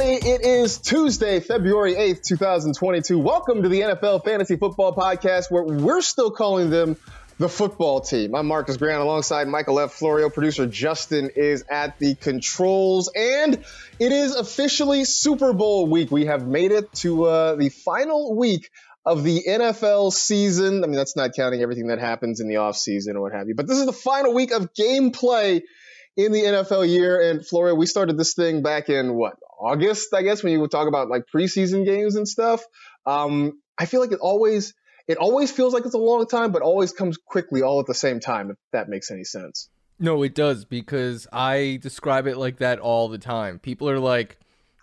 Everybody. It is Tuesday, February 8th, 2022. Welcome to the NFL Fantasy Football Podcast, where we're still calling them the football team. I'm Marcas Grant alongside Michael F. Florio. Producer Justin is at the controls, and it is officially Super Bowl week. We have made it to uh, the final week of the NFL season. I mean, that's not counting everything that happens in the offseason or what have you, but this is the final week of gameplay in the NFL year. And Florio, we started this thing back in what, August, I guess, when you would talk about like preseason games and stuff. Um, I feel like it always it always feels like it's a long time, but always comes quickly all at the same time, if that makes any sense. No, it does because I describe it like that all the time. People are like,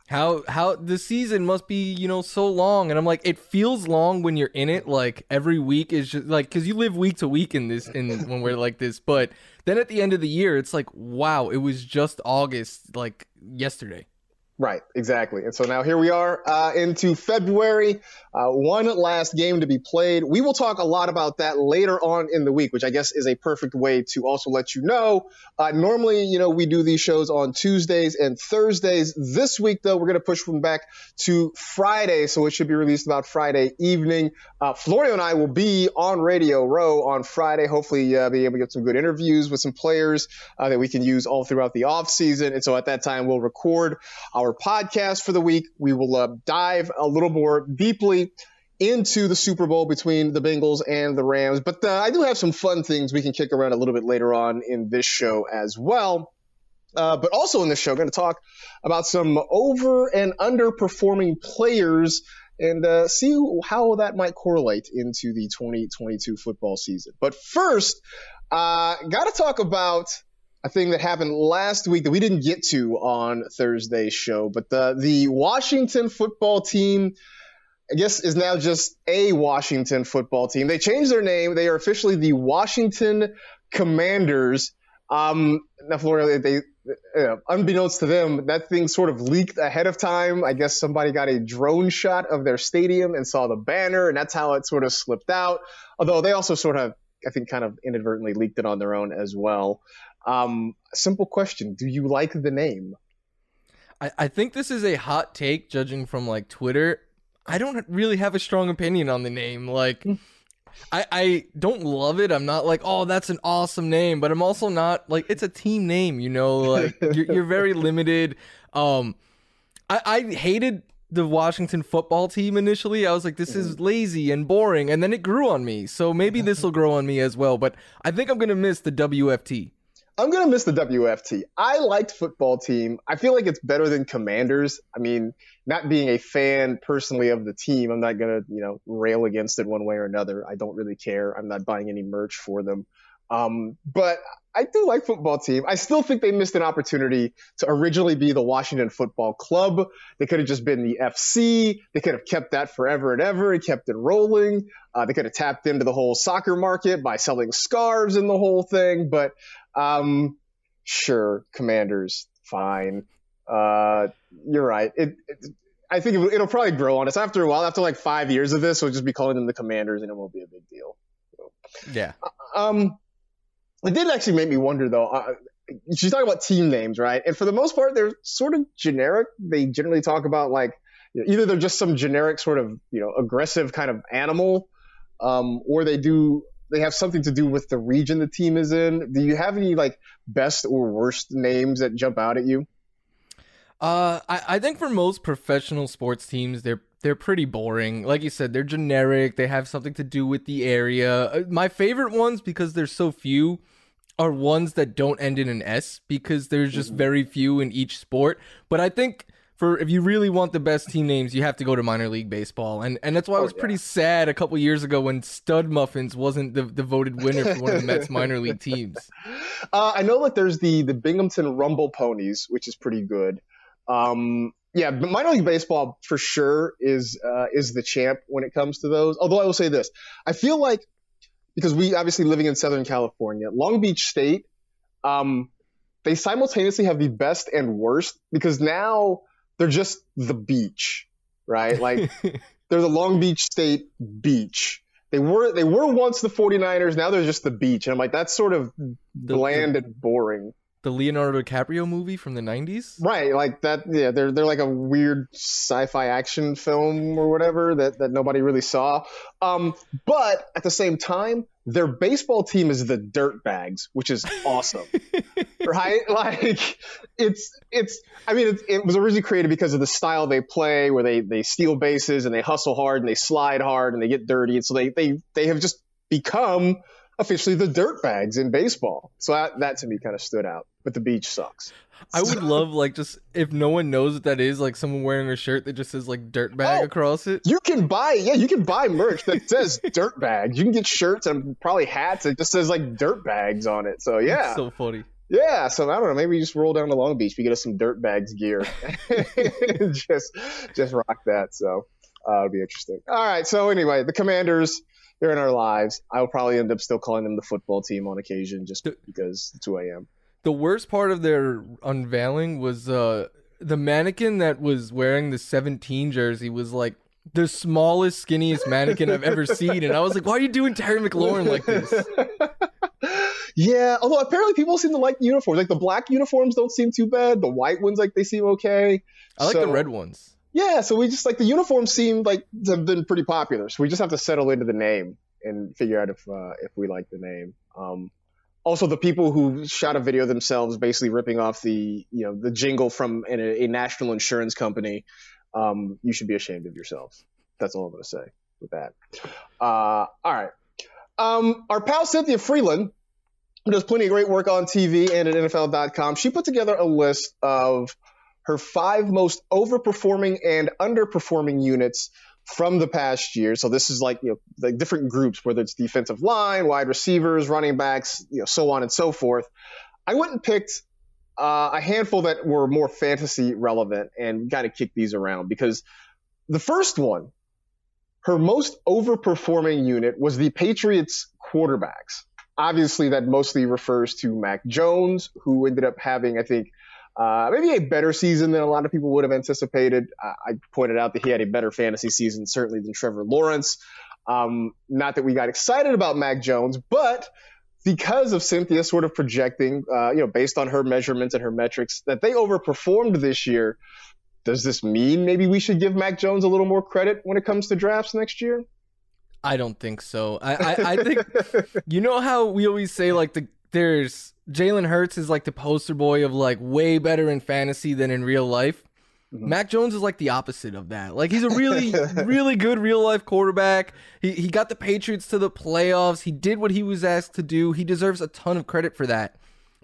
how how the season must be you know so long and i'm like it feels long when you're in it like every week is just like because you live week to week in this in when we're like this but then at the end of the year it's like wow it was just august like yesterday Right, exactly. And so now here we are uh, into February, uh, one last game to be played. We will talk a lot about that later on in the week, which I guess is a perfect way to also let you know. Uh, normally, you know, we do these shows on Tuesdays and Thursdays. This week, though, we're going to push them back to Friday, so it should be released about Friday evening. Uh, Florio and I will be on Radio Row on Friday, hopefully uh, be able to get some good interviews with some players uh, that we can use all throughout the off season. And so at that time, we'll record our podcast for the week. We will uh, dive a little more deeply into the Super Bowl between the Bengals and the Rams. But uh, I do have some fun things we can kick around a little bit later on in this show as well. Uh, but also in this show, going to talk about some over and underperforming players and uh, see how that might correlate into the 2022 football season. But first, uh, got to talk about a thing that happened last week that we didn't get to on Thursday's show. But the, the Washington football team, I guess, is now just a Washington football team. They changed their name. They are officially the Washington Commanders. Um, now, Florio, they, unbeknownst to them, that thing sort of leaked ahead of time. I guess somebody got a drone shot of their stadium and saw the banner, and that's how it sort of slipped out. Although they also sort of, I think, kind of inadvertently leaked it on their own as well. Um, simple question: Do you like the name? I, I think this is a hot take, judging from like Twitter. I don't really have a strong opinion on the name. Like, I I don't love it. I'm not like, oh, that's an awesome name, but I'm also not like it's a team name. You know, like you're, you're very limited. Um, I I hated the Washington football team initially. I was like, this is lazy and boring, and then it grew on me. So maybe this will grow on me as well. But I think I'm gonna miss the WFT. I'm gonna miss the WFT. I liked football team. I feel like it's better than Commanders. I mean, not being a fan personally of the team, I'm not gonna you know rail against it one way or another. I don't really care. I'm not buying any merch for them. Um, but I do like football team. I still think they missed an opportunity to originally be the Washington Football Club. They could have just been the FC. They could have kept that forever and ever and kept it rolling. Uh, they could have tapped into the whole soccer market by selling scarves and the whole thing. But um, sure, Commanders, fine. Uh, you're right. It, it I think it, will probably grow on us after a while. After like five years of this, we'll just be calling them the Commanders, and it won't be a big deal. So, yeah. Um, it did actually make me wonder though. Uh, she's talking about team names, right? And for the most part, they're sort of generic. They generally talk about like either they're just some generic sort of you know aggressive kind of animal, um, or they do they have something to do with the region the team is in. Do you have any like best or worst names that jump out at you? Uh, I, I think for most professional sports teams, they're they're pretty boring. Like you said, they're generic. They have something to do with the area. Uh, my favorite ones, because there's so few, are ones that don't end in an S because there's just very few in each sport. But I think for if you really want the best team names, you have to go to minor league baseball, and and that's why I oh, was oh, yeah. pretty sad a couple years ago when Stud Muffins wasn't the, the voted winner for one of the Mets minor league teams. Uh, I know that there's the the Binghamton Rumble Ponies, which is pretty good. Um, yeah, but minor league baseball for sure is uh, is the champ when it comes to those. Although I will say this, I feel like because we obviously living in Southern California, Long Beach State, um, they simultaneously have the best and worst because now they're just the beach, right? Like they're the Long Beach State beach. They were they were once the 49ers, now they're just the beach. And I'm like, that's sort of bland and boring the Leonardo DiCaprio movie from the 90s? Right, like that yeah, they're they're like a weird sci-fi action film or whatever that that nobody really saw. Um, but at the same time, their baseball team is the Dirtbags, which is awesome. right? Like it's it's I mean it, it, was originally created because of the style they play where they they steal bases and they hustle hard and they slide hard and they get dirty and so they they they have just become officially the dirtbags in baseball. So that, that to me kind of stood out. But the beach sucks. I would love like just if no one knows what that is, like someone wearing a shirt that just says like dirtbag oh, across it. You can buy yeah, you can buy merch that says dirtbag. You can get shirts and probably hats that just says like dirt bags on it. So yeah. That's so funny. Yeah, so I don't know. Maybe just roll down to Long Beach. We get us some dirt bags gear. just just rock that. So uh, it'll be interesting. All right. So anyway, the Commanders they're in our lives. I will probably end up still calling them the football team on occasion just because it's who I am. The worst part of their unveiling was uh, the mannequin that was wearing the 17 jersey was like the smallest, skinniest mannequin I've ever seen. And I was like, why are you doing Terry McLaurin like this? yeah, although apparently people seem to like the uniforms. Like the black uniforms don't seem too bad. The white ones, like they seem okay. I like so, the red ones. Yeah, so we just like the uniforms seem like to have been pretty popular. So we just have to settle into the name and figure out if uh, if we like the name. Um, also, the people who shot a video themselves, basically ripping off the you know the jingle from an, a national insurance company, um, you should be ashamed of yourselves. That's all I'm going to say with that. Uh, all right, um, our pal Cynthia Frelund who does plenty of great work on TV and at NFL.com, she put together a list of her five most overperforming and underperforming units from the past year. So this is like you know like different groups, whether it's defensive line, wide receivers, running backs, you know, so on and so forth. I went and picked uh, a handful that were more fantasy relevant and kind of kicked these around because the first one, her most overperforming unit was the Patriots quarterbacks. Obviously, that mostly refers to Mac Jones, who ended up having, I think, uh, maybe a better season than a lot of people would have anticipated. I, I pointed out that he had a better fantasy season, certainly, than Trevor Lawrence. Um, not that we got excited about Mac Jones, but because of Cynthia sort of projecting, uh, you know, based on her measurements and her metrics, that they overperformed this year. Does this mean maybe we should give Mac Jones a little more credit when it comes to drafts next year? I don't think so. I, I, I think you know how we always say like the there's Jalen Hurts is like the poster boy of like way better in fantasy than in real life. Mm-hmm. Mac Jones is like the opposite of that. Like he's a really, really good real life quarterback. He he got the Patriots to the playoffs. He did what he was asked to do. He deserves a ton of credit for that.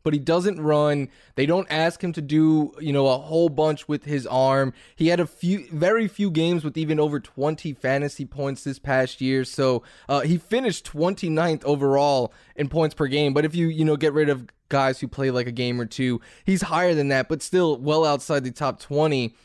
But he doesn't run. They don't ask him to do, you know, a whole bunch with his arm. He had a few, very few games with even over 20 fantasy points this past year. So uh, he finished 29th overall in points per game. But if you, you know, get rid of guys who play like a game or two, he's higher than that, but still well outside the top 20.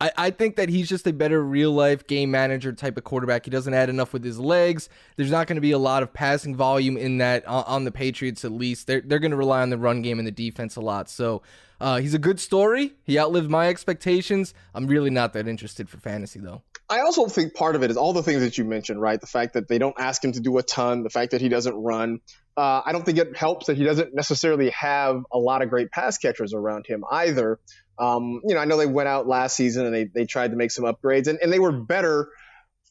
I, I think that he's just a better real life game manager type of quarterback. He doesn't add enough with his legs. There's not going to be a lot of passing volume in that on, on the Patriots at least. They're they're going to rely on the run game and the defense a lot. So uh, he's a good story. He outlived my expectations. I'm really not that interested for fantasy though. I also think part of it is all the things that you mentioned, right? The fact that they don't ask him to do a ton, the fact that he doesn't run. Uh, I don't think it helps that he doesn't necessarily have a lot of great pass catchers around him either. Um, you know, I know they went out last season and they, they tried to make some upgrades and, and they were better,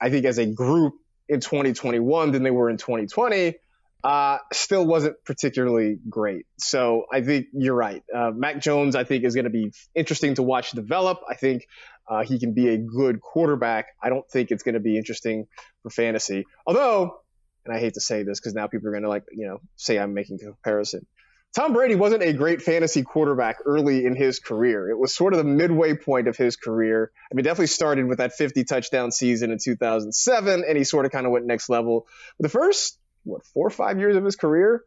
I think, as a group in 2021 than they were in 2020. Uh, still wasn't particularly great. So I think you're right. Uh, Mac Jones, I think, is going to be interesting to watch develop. I think uh, he can be a good quarterback. I don't think it's going to be interesting for fantasy. Although, and I hate to say this because now people are going to like, you know, say I'm making a comparison. Tom Brady wasn't a great fantasy quarterback early in his career. It was sort of the midway point of his career. I mean, definitely started with that 50 touchdown season in 2007, and he sort of kind of went next level. But the first, what, four or five years of his career,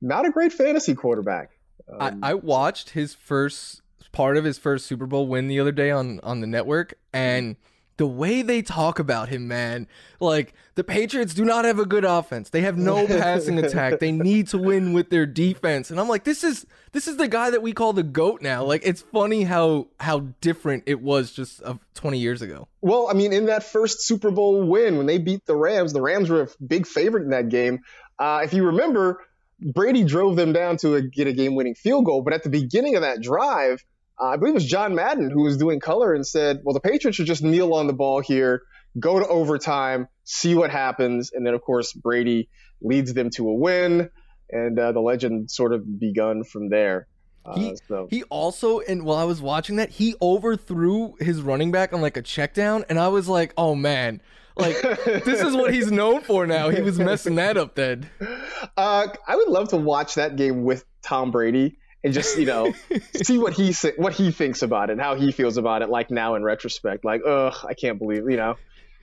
not a great fantasy quarterback. Um, I, I watched his first part of his first Super Bowl win the other day on on the network, and the way they talk about him, man. Like the Patriots do not have a good offense. They have no passing attack. They need to win with their defense. And I'm like, this is this is the guy that we call the goat now. Like it's funny how how different it was just of 20 years ago. Well, I mean, in that first Super Bowl win when they beat the Rams, the Rams were a big favorite in that game. Uh, if you remember, Brady drove them down to a, get a game-winning field goal, but at the beginning of that drive uh, I believe it was John Madden who was doing color and said, well, the Patriots should just kneel on the ball here, go to overtime, see what happens. And then, of course, Brady leads them to a win, and uh, the legend sort of begun from there. Uh, he, so. he also, and while I was watching that, he overthrew his running back on like a check down, and I was like, oh man, like this is what he's known for now. He was messing that up then. Uh, I would love to watch that game with Tom Brady and just you know see what he what he thinks about it and how he feels about it like now in retrospect like ugh i can't believe you know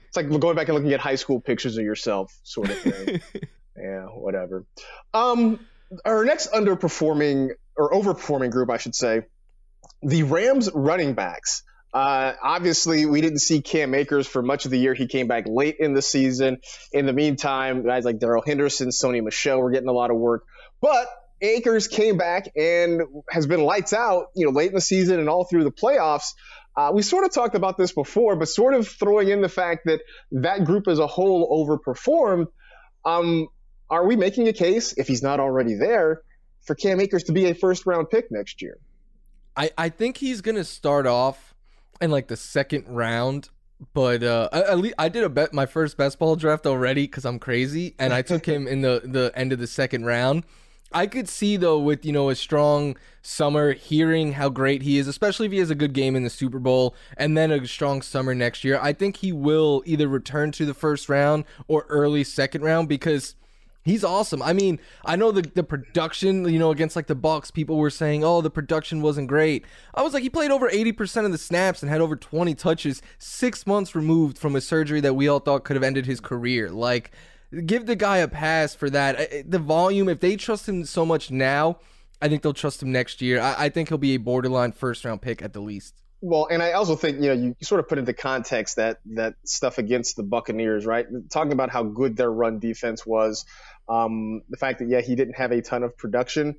it's like going back and looking at high school pictures of yourself sort of thing yeah whatever um our next underperforming or overperforming group i should say the rams running backs uh, obviously, we didn't see Cam Akers for much of the year. He came back late in the season. In the meantime, guys like Darrell Henderson, Sony Michel were getting a lot of work. But Akers came back and has been lights out, you know, late in the season and all through the playoffs. Uh, we sort of talked about this before, but sort of throwing in the fact that that group as a whole overperformed. Um, are we making a case, if he's not already there, for Cam Akers to be a first round pick next year? I, I think he's going to start off in like the second round but uh, at least I did a bet my first best ball draft already because I'm crazy, and I took him in the the end of the second round. I could see though with you know a strong summer, hearing how great he is, especially if he has a good game in the Super Bowl, and then a strong summer next year. I think he will either return to the first round or early second round because he's awesome. I mean, I know the the production, you know, against like the Bucs, people were saying, "Oh, the production wasn't great." I was like, he played over 80% of the snaps and had over 20 touches, 6 months removed from a surgery that we all thought could have ended his career. Like give the guy a pass for that. The volume, if they trust him so much now, I think they'll trust him next year. I, I think he'll be a borderline first round pick at the least. Well, and I also think you know you sort of put into context that that stuff against the Buccaneers, right? Talking about how good their run defense was, um, the fact that yeah he didn't have a ton of production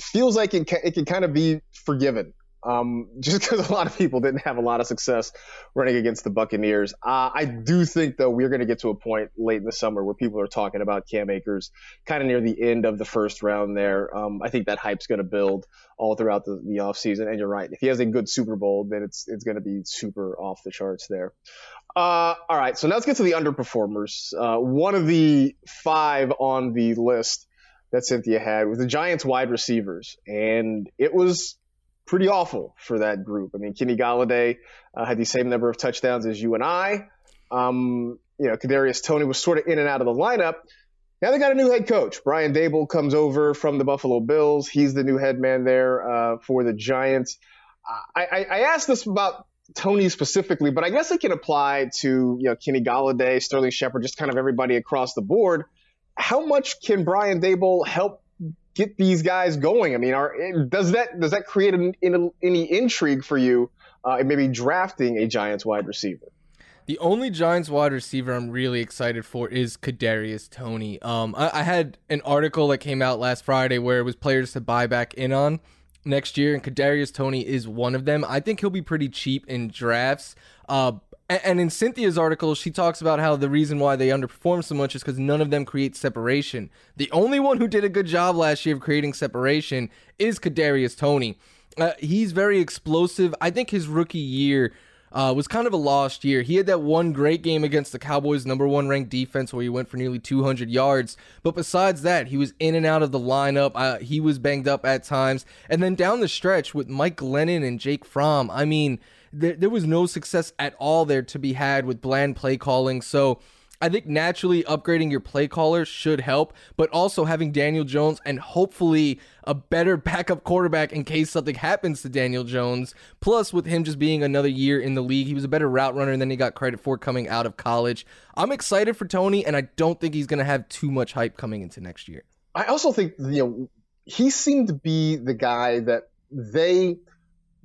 feels like it can, it can kind of be forgiven um, just because a lot of people didn't have a lot of success running against the Buccaneers. Uh, I do think, though, we're going to get to a point late in the summer where people are talking about Cam Akers kind of near the end of the first round there. Um, I think that hype's going to build all throughout the, the offseason. And you're right. If he has a good Super Bowl, then it's, it's going to be super off the charts there. Uh, all right. So now let's get to the underperformers. Uh, one of the five on the list that Cynthia had was the Giants wide receivers. And it was pretty awful for that group. I mean, Kenny Golladay uh, had the same number of touchdowns as you and I. Um, you know, Kadarius Toney was sort of in and out of the lineup. Now they got a new head coach. Brian Daboll comes over from the Buffalo Bills. He's the new head man there uh, for the Giants. I, I, I asked this about Toney specifically, but I guess it can apply to you know Kenny Golladay, Sterling Shepard, just kind of everybody across the board. How much can Brian Daboll help get these guys going? I mean, are, does that does that create an, an, any intrigue for you uh, maybe drafting a Giants wide receiver? The only Giants wide receiver I'm really excited for is Kadarius Toney. Um, I, I, had an article that came out last Friday where it was players to buy back in on next year, and Kadarius Toney is one of them. I think he'll be pretty cheap in drafts. Uh, and in Cynthia's article, she talks about how the reason why they underperform so much is because none of them create separation. The only one who did a good job last year of creating separation is Kadarius Toney. Uh, he's very explosive. I think his rookie year uh, was kind of a lost year. He had that one great game against the Cowboys' number one ranked defense where he went for nearly 200 yards. But besides that, he was in and out of the lineup. Uh, he was banged up at times. And then down the stretch with Mike Glennon and Jake Fromm, I mean, there, there was no success at all there to be had with bland play calling. So I think naturally upgrading your play caller should help, but also having Daniel Jones and hopefully a better backup quarterback in case something happens to Daniel Jones. Plus, with him just being another year in the league, he was a better route runner than he got credit for coming out of college. I'm excited for Toney, and I don't think he's going to have too much hype coming into next year. I also think you know he seemed to be the guy that they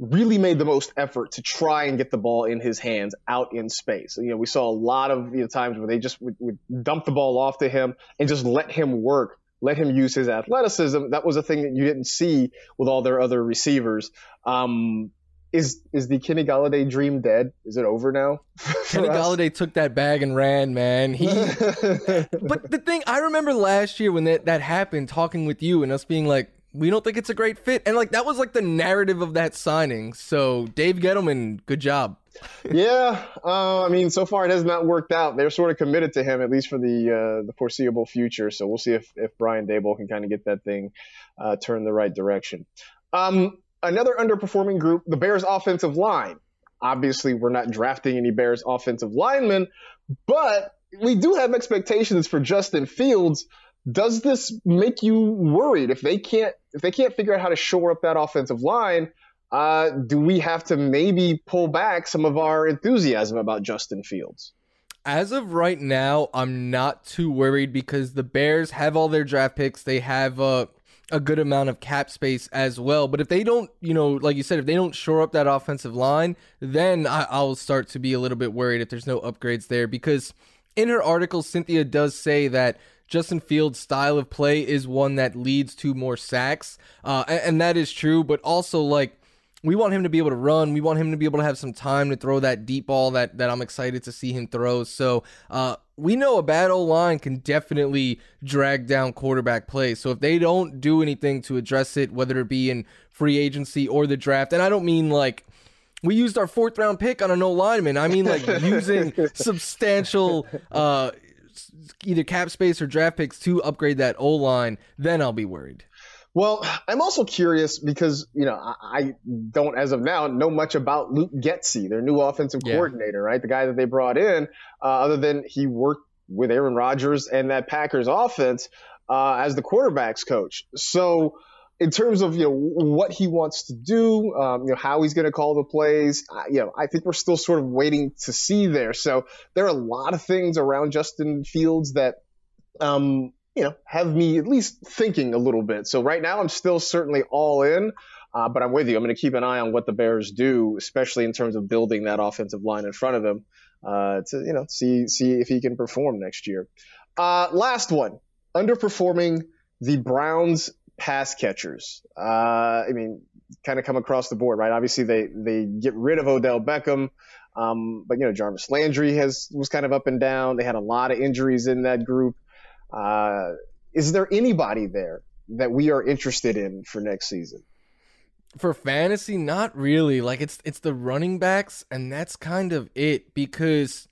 really made the most effort to try and get the ball in his hands out in space. You know, we saw a lot of you know, times where they just would, would dump the ball off to him and just let him work, let him use his athleticism. That was a thing that you didn't see with all their other receivers. Um, is is the Kenny Golladay dream dead? Is it over now? Kenny us? Golladay took that bag and ran, man. He. but the thing I remember last year when that that happened, talking with you and us being like, we don't think it's a great fit. And like that was like the narrative of that signing. So Dave Gettleman, good job. yeah, uh, I mean, so far it has not worked out. They're sort of committed to him at least for the uh, the foreseeable future. So we'll see if if Brian Daboll can kind of get that thing uh, turned the right direction. Um, another underperforming group, the Bears' offensive line. Obviously, we're not drafting any Bears offensive linemen, but we do have expectations for Justin Fields does this make you worried if they can't if they can't figure out how to shore up that offensive line? Uh, do we have to maybe pull back some of our enthusiasm about Justin Fields? As of right now, I'm not too worried because the Bears have all their draft picks. They have a a good amount of cap space as well. But if they don't, you know, like you said, if they don't shore up that offensive line, then I, I'll start to be a little bit worried if there's no upgrades there because in her article, Cynthia does say that Justin Fields' style of play is one that leads to more sacks, uh, and, and that is true. But also, like we want him to be able to run. We want him to be able to have some time to throw that deep ball that that I'm excited to see him throw. So uh, we know a bad old line can definitely drag down quarterback play. So if they don't do anything to address it, whether it be in free agency or the draft, and I don't mean like we used our fourth round pick on a no lineman. I mean like using substantial uh, either cap space or draft picks to upgrade that O line, then I'll be worried. Well, I'm also curious because you know I don't, as of now, know much about Luke Getsy, their new offensive yeah. coordinator, right? The guy that they brought in, uh, other than he worked with Aaron Rodgers and that Packers offense uh, as the quarterbacks coach. So in terms of you know what he wants to do, um, you know how he's going to call the plays, you know I think we're still sort of waiting to see there. So there are a lot of things around Justin Fields that um, you know have me at least thinking a little bit. So right now I'm still certainly all in. Uh, but I'm with you. I'm going to keep an eye on what the Bears do, especially in terms of building that offensive line in front of him uh, to you know see see if he can perform next year. Uh, last one, underperforming the Browns pass catchers. Uh, I mean, kind of come across the board, right? Obviously, they they get rid of Odell Beckham, um, but you know, Jarvis Landry has was kind of up and down. They had a lot of injuries in that group. Uh, is there anybody there that we are interested in for next season? For fantasy, not really. Like it's it's the running backs, and that's kind of it because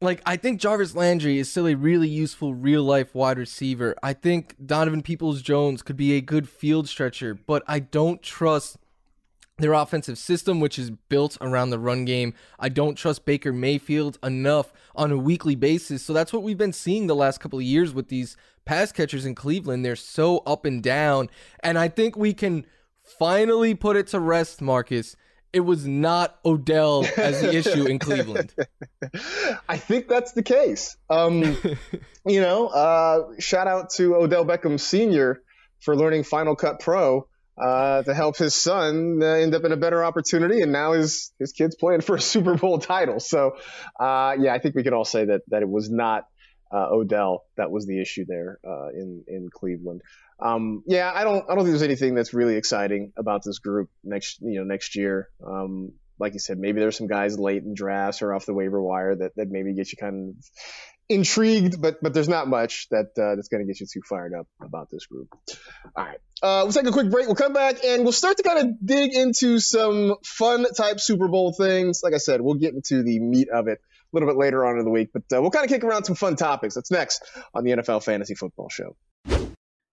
like I think Jarvis Landry is still a really useful real life wide receiver. I think Donovan Peoples Jones could be a good field stretcher, but I don't trust their offensive system, which is built around the run game. I don't trust Baker Mayfield enough on a weekly basis. So that's what we've been seeing the last couple of years with these pass catchers in Cleveland. They're so up and down. And I think we can finally put it to rest, Marcus. It was not Odell as the issue in Cleveland. I think that's the case. Um, you know, uh, shout out to Odell Beckham Sr. for learning Final Cut Pro uh, to help his son uh, end up in a better opportunity, and now his his kid's playing for a Super Bowl title. So, uh, yeah, I think we can all say that that it was not uh, Odell that was the issue there uh, in in Cleveland. Um, yeah, I don't I don't think there's anything that's really exciting about this group next you know next year. Um, like you said, maybe there's some guys late in drafts or off the waiver wire that, that maybe get you kind of intrigued, but but there's not much that uh, that's going to get you too fired up about this group. All right, uh, we'll take a quick break. We'll come back and we'll start to kind of dig into some fun type Super Bowl things. Like I said, we'll get into the meat of it a little bit later on in the week, but uh, we'll kind of kick around some fun topics. That's next on the NFL Fantasy Football Show.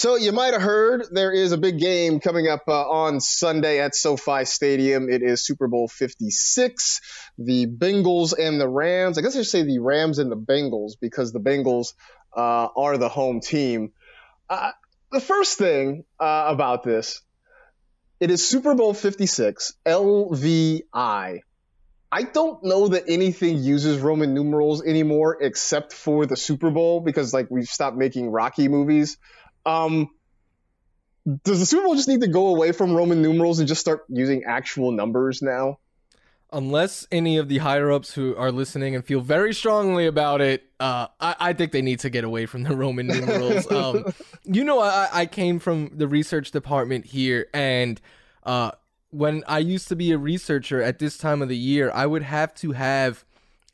So you might have heard there is a big game coming up uh, on Sunday at SoFi Stadium. It is Super Bowl 56. The Bengals and the Rams. I guess I should say the Rams and the Bengals because the Bengals uh, are the home team. Uh, the first thing uh, about this, it is Super Bowl 56, LVI. I don't know that anything uses Roman numerals anymore except for the Super Bowl because like we've stopped making Rocky movies. Um, does the Super Bowl just need to go away from Roman numerals and just start using actual numbers now? Unless any of the higher ups who are listening and feel very strongly about it, uh, I, I think they need to get away from the Roman numerals. um, you know, I, I came from the research department here, and uh, when I used to be a researcher at this time of the year, I would have to have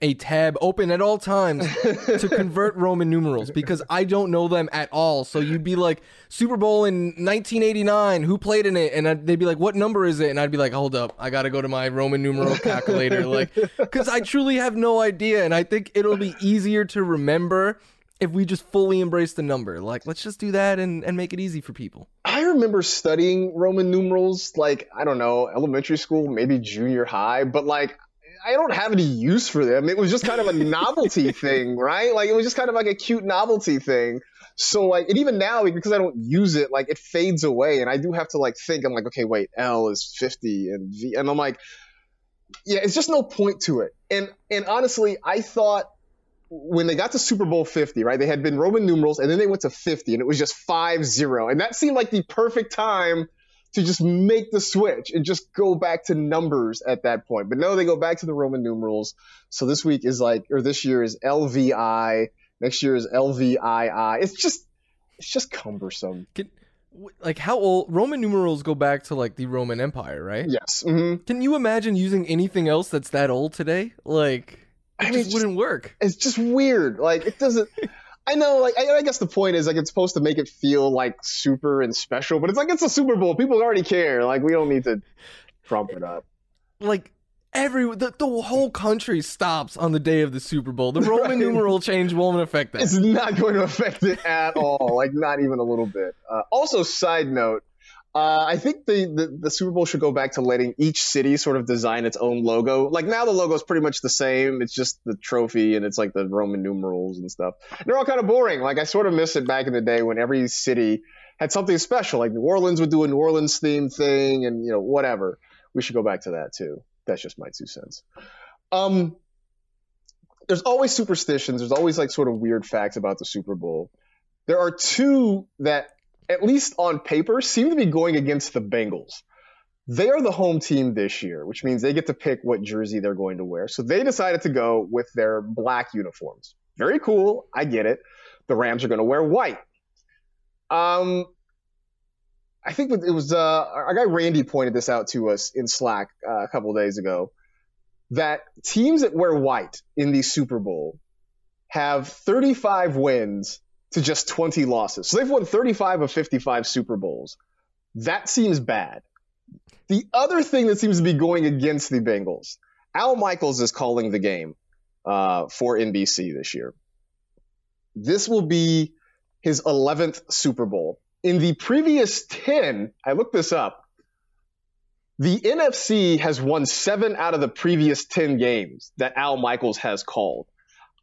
a tab open at all times to convert Roman numerals because I don't know them at all. So you'd be like Super Bowl in 1989, who played in it? And I'd, they'd be like, "What number is it?" And I'd be like, "Hold up, I got to go to my Roman numeral calculator." like cuz I truly have no idea and I think it'll be easier to remember if we just fully embrace the number. Like let's just do that and and make it easy for people. I remember studying Roman numerals like, I don't know, elementary school, maybe junior high, but like I don't have any use for them. It was just kind of a novelty thing, right? Like it was just kind of like a cute novelty thing. So like, and even now, because I don't use it, like it fades away, and I do have to like think. I'm like, okay, wait, L is 50, and V, and I'm like, yeah, it's just no point to it. And and honestly, I thought when they got to Super Bowl 50, right, they had been Roman numerals, and then they went to 50, and it was just five zero, and that seemed like the perfect time to just make the switch and just go back to numbers at that point. But no, they go back to the Roman numerals. So this week is like, or this year is LVI. Next year is LVII. It's just, it's just cumbersome. Can, like how old Roman numerals go back to like the Roman Empire, right? Yes. hmm Can you imagine using anything else that's that old today? Like I it mean, just wouldn't work. it's just weird. Like it doesn't. I know, like I, I guess the point is like it's supposed to make it feel like super and special, but it's like it's a Super Bowl. People already care. Like we don't need to trump it up. Like every the, the whole country stops on the day of the Super Bowl. The Roman numeral change won't affect that. It's not going to affect it at all. Like not even a little bit. Uh, also, side note. Uh, I think the, the, the Super Bowl should go back to letting each city sort of design its own logo. Like now the logo is pretty much the same. It's just the trophy and it's like the Roman numerals and stuff. They're all kind of boring. Like I sort of miss it back in the day when every city had something special. Like New Orleans would do a New Orleans themed thing and you know whatever. We should go back to that too. That's just my two cents. Um, there's always superstitions. There's always like sort of weird facts about the Super Bowl. There are two that, at least on paper, seem to be going against the Bengals. They are the home team this year, which means they get to pick what jersey they're going to wear. So they decided to go with their black uniforms. Very cool. I get it. The Rams are going to wear white. Um, I think it was uh, our guy Randy pointed this out to us in Slack uh, a couple days ago that teams that wear white in the Super Bowl have 35 wins to just 20 losses. So they've won 35 of 55 Super Bowls. That seems bad. The other thing that seems to be going against the Bengals, Al Michaels is calling the game uh, for NBC this year. This will be his 11th Super Bowl. In the previous 10, I looked this up, the NFC has won seven out of the previous 10 games that Al Michaels has called.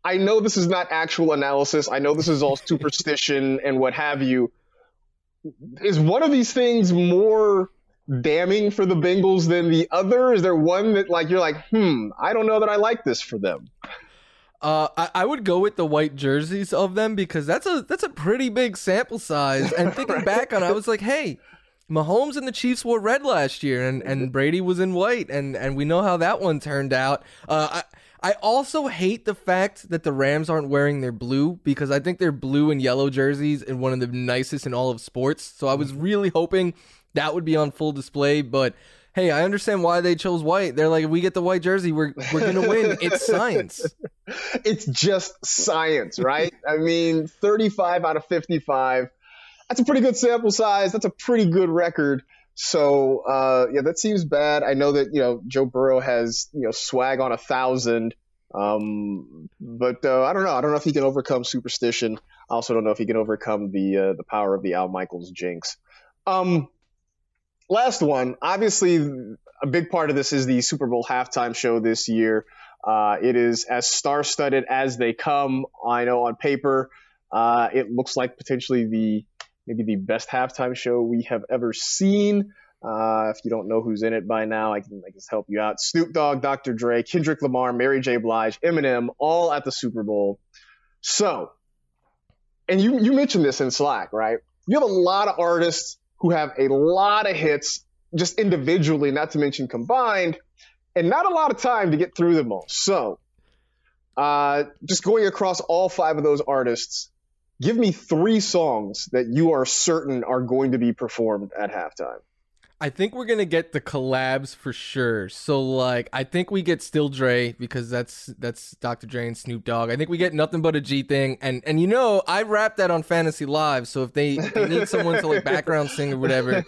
I know this is not actual analysis. I know this is all superstition and what have you. Is one of these things more damning for the Bengals than the other? Is there one that like you're like, hmm, I don't know that I like this for them? Uh, I, I would go with the white jerseys of them because that's a that's a pretty big sample size. And thinking back on, it, I was like, hey, Mahomes and the Chiefs wore red last year, and, and Brady was in white, and and we know how that one turned out. Uh, I I also hate the fact that the Rams aren't wearing their blue because I think their blue and yellow jerseys are one of the nicest in all of sports. So I was mm-hmm. really hoping that would be on full display, but. Hey, I understand why they chose white. They're like, if we get the white jersey, we're we're gonna win. It's science. It's just science, right? I mean, 35 out of 55. That's a pretty good sample size. That's a pretty good record. So uh, yeah, that seems bad. I know that you know Joe Burrow has you know swag on a thousand, um, but uh, I don't know. I don't know if he can overcome superstition. I also don't know if he can overcome the uh, the power of the Al Michaels jinx. Um, last one. Obviously, a big part of this is the Super Bowl halftime show this year. Uh, it is as star-studded as they come. I know on paper, uh, it looks like potentially the maybe the best halftime show we have ever seen. Uh, if you don't know who's in it by now, I can I help you out. Snoop Dogg, Dr. Dre, Kendrick Lamar, Mary J. Blige, Eminem, all at the Super Bowl. So, and you you mentioned this in Slack, right? You have a lot of artists who have a lot of hits, just individually, not to mention combined, and not a lot of time to get through them all. So, uh, just going across all five of those artists, give me three songs that you are certain are going to be performed at halftime. I think we're gonna get the collabs for sure. So like, I think we get Still Dre because that's that's Dr. Dre and Snoop Dogg. I think we get nothing but a G thing, and and you know I rap that on Fantasy Live. So if they, they need someone to like background sing or whatever,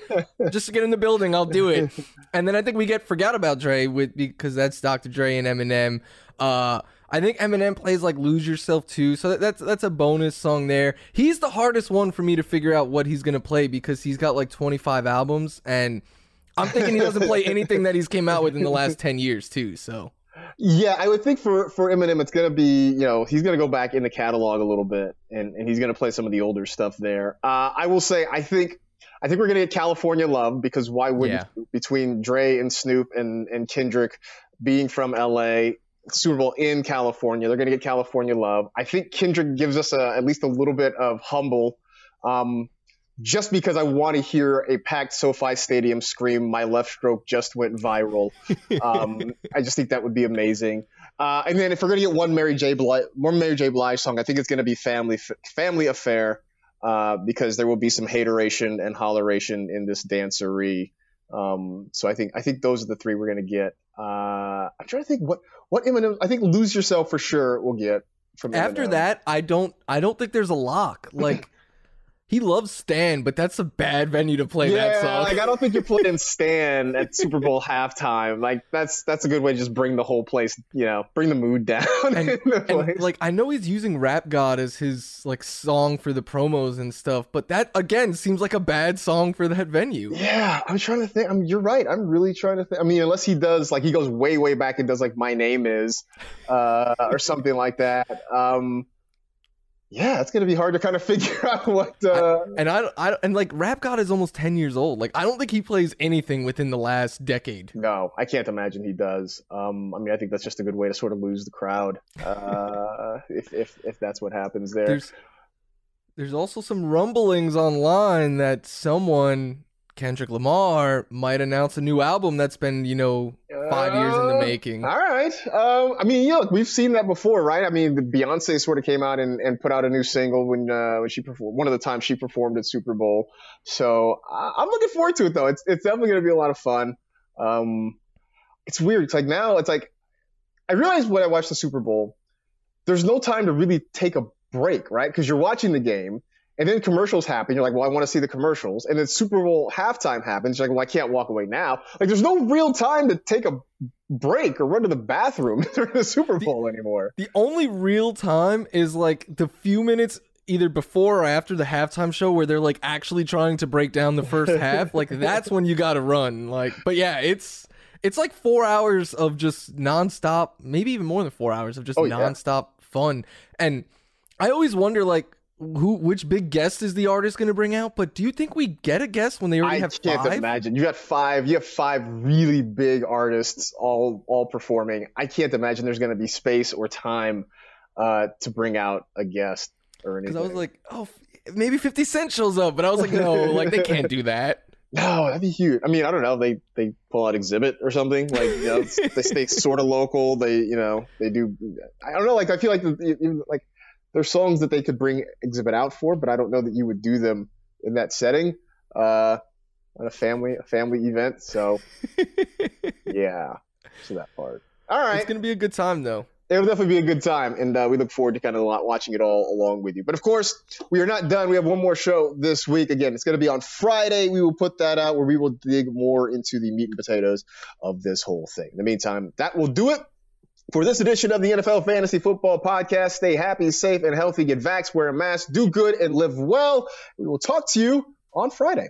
just to get in the building, I'll do it. And then I think we get Forgot About Dre with because that's Dr. Dre and Eminem. Uh, I think Eminem plays like "Lose Yourself" too, so that's that's a bonus song there. He's the hardest one for me to figure out what he's gonna play because he's got like 25 albums, and I'm thinking he doesn't play anything that he's came out with in the last 10 years too. So Yeah, I would think for for Eminem, it's gonna be you know he's gonna go back in the catalog a little bit, and and he's gonna play some of the older stuff there. Uh, I will say, I think. I think we're gonna get California Love because why wouldn't Yeah. between Dre and Snoop and, and Kendrick being from LA, Super Bowl in California, they're gonna get California Love. I think Kendrick gives us a, at least a little bit of humble, um, just because I want to hear a packed SoFi Stadium scream, "My left stroke just went viral." Um, I just think that would be amazing. Uh, and then if we're gonna get one Mary J. Blige, one Mary J. Blige song, I think it's gonna be "Family Family Affair." uh, because there will be some hateration and holleration in this dancery. Um, so I think I think those are the three we're gonna get. Uh, I'm trying to think what what Eminem. I think "Lose Yourself" for sure we'll get from After Eminem. that, I don't I don't think there's a lock. Like he loves Stan, but that's a bad venue to play yeah, that song. like I don't think you're playing Stan at Super Bowl halftime. Like that's that's a good way to just bring the whole place, you know, bring the mood down. and, and, like I know he's using Rap God as his like song for the promos and stuff, but that again seems like a bad song for that venue. Yeah, I'm trying to think. I mean, you're right. I'm really trying to think. I mean, unless he does like he goes way, way back and does like "My Name Is" uh, or something like that. Um, yeah, it's gonna be hard to kind of figure out what. Uh, And I, I and like Rap God is almost 10 years old. Like I don't think he plays anything within the last decade. no, I can't imagine he does. Um, I mean, I think that's just a good way to sort of lose the crowd uh, if if if that's what happens there. There's there's also some rumblings online that someone Kendrick Lamar might announce a new album that's been, you know, 5 years in the Uh, making. All right. Um, I mean, look, we've seen that before, right? I mean, the Beyonce sort of came out and, and put out a new single when uh, when she performed one of the times she performed at Super Bowl. So I, I'm looking forward to it, though. It's it's definitely going to be a lot of fun. Um, it's weird. It's like now, it's like I realized when I watched the Super Bowl, there's no time to really take a break, right? Because you're watching the game. And then commercials happen. You're like, well, I want to see the commercials. And then Super Bowl halftime happens. You're like, well, I can't walk away now. Like, there's no real time to take a break or run to the bathroom during the Super Bowl anymore. The only real time is like the few minutes either before or after the halftime show where they're like actually trying to break down the first half. Like that's when you got to run. Like, but yeah, it's it's like four hours of just nonstop, maybe even more than four hours of just Oh, yeah. nonstop fun. And I always wonder like. Who, which big guest is the artist going to bring out? But do you think we get a guest when they already I have can't five? imagine. You got five. You have five really big artists all all performing. I can't imagine there's going to be space or time uh, to bring out a guest or anything. Because I was like, oh, maybe Fifty Cent shows up, but I was like, no, like they can't do that. No, that'd be huge. I mean, I don't know. They they pull out Xzibit or something. Like you know, they stay sort of local. They you know they do. I don't know. Like I feel like the, even, like there's songs that they could bring Xzibit out for, but I don't know that you would do them in that setting. Uh, on a family a family event. So yeah, so that part. All right, It's gonna be a good time though. it'll definitely be a good time, and uh, we look forward to kind of watching it all along with you. But of course, we are not done. We have one more show this week. Again, it's going to be on Friday. We will put that out where we will dig more into the meat and potatoes of this whole thing. In the meantime, that will do it. For this edition of the NFL Fantasy Football Podcast, stay happy, safe, and healthy. Get vax, wear a mask, do good, and live well. We will talk to you on Friday.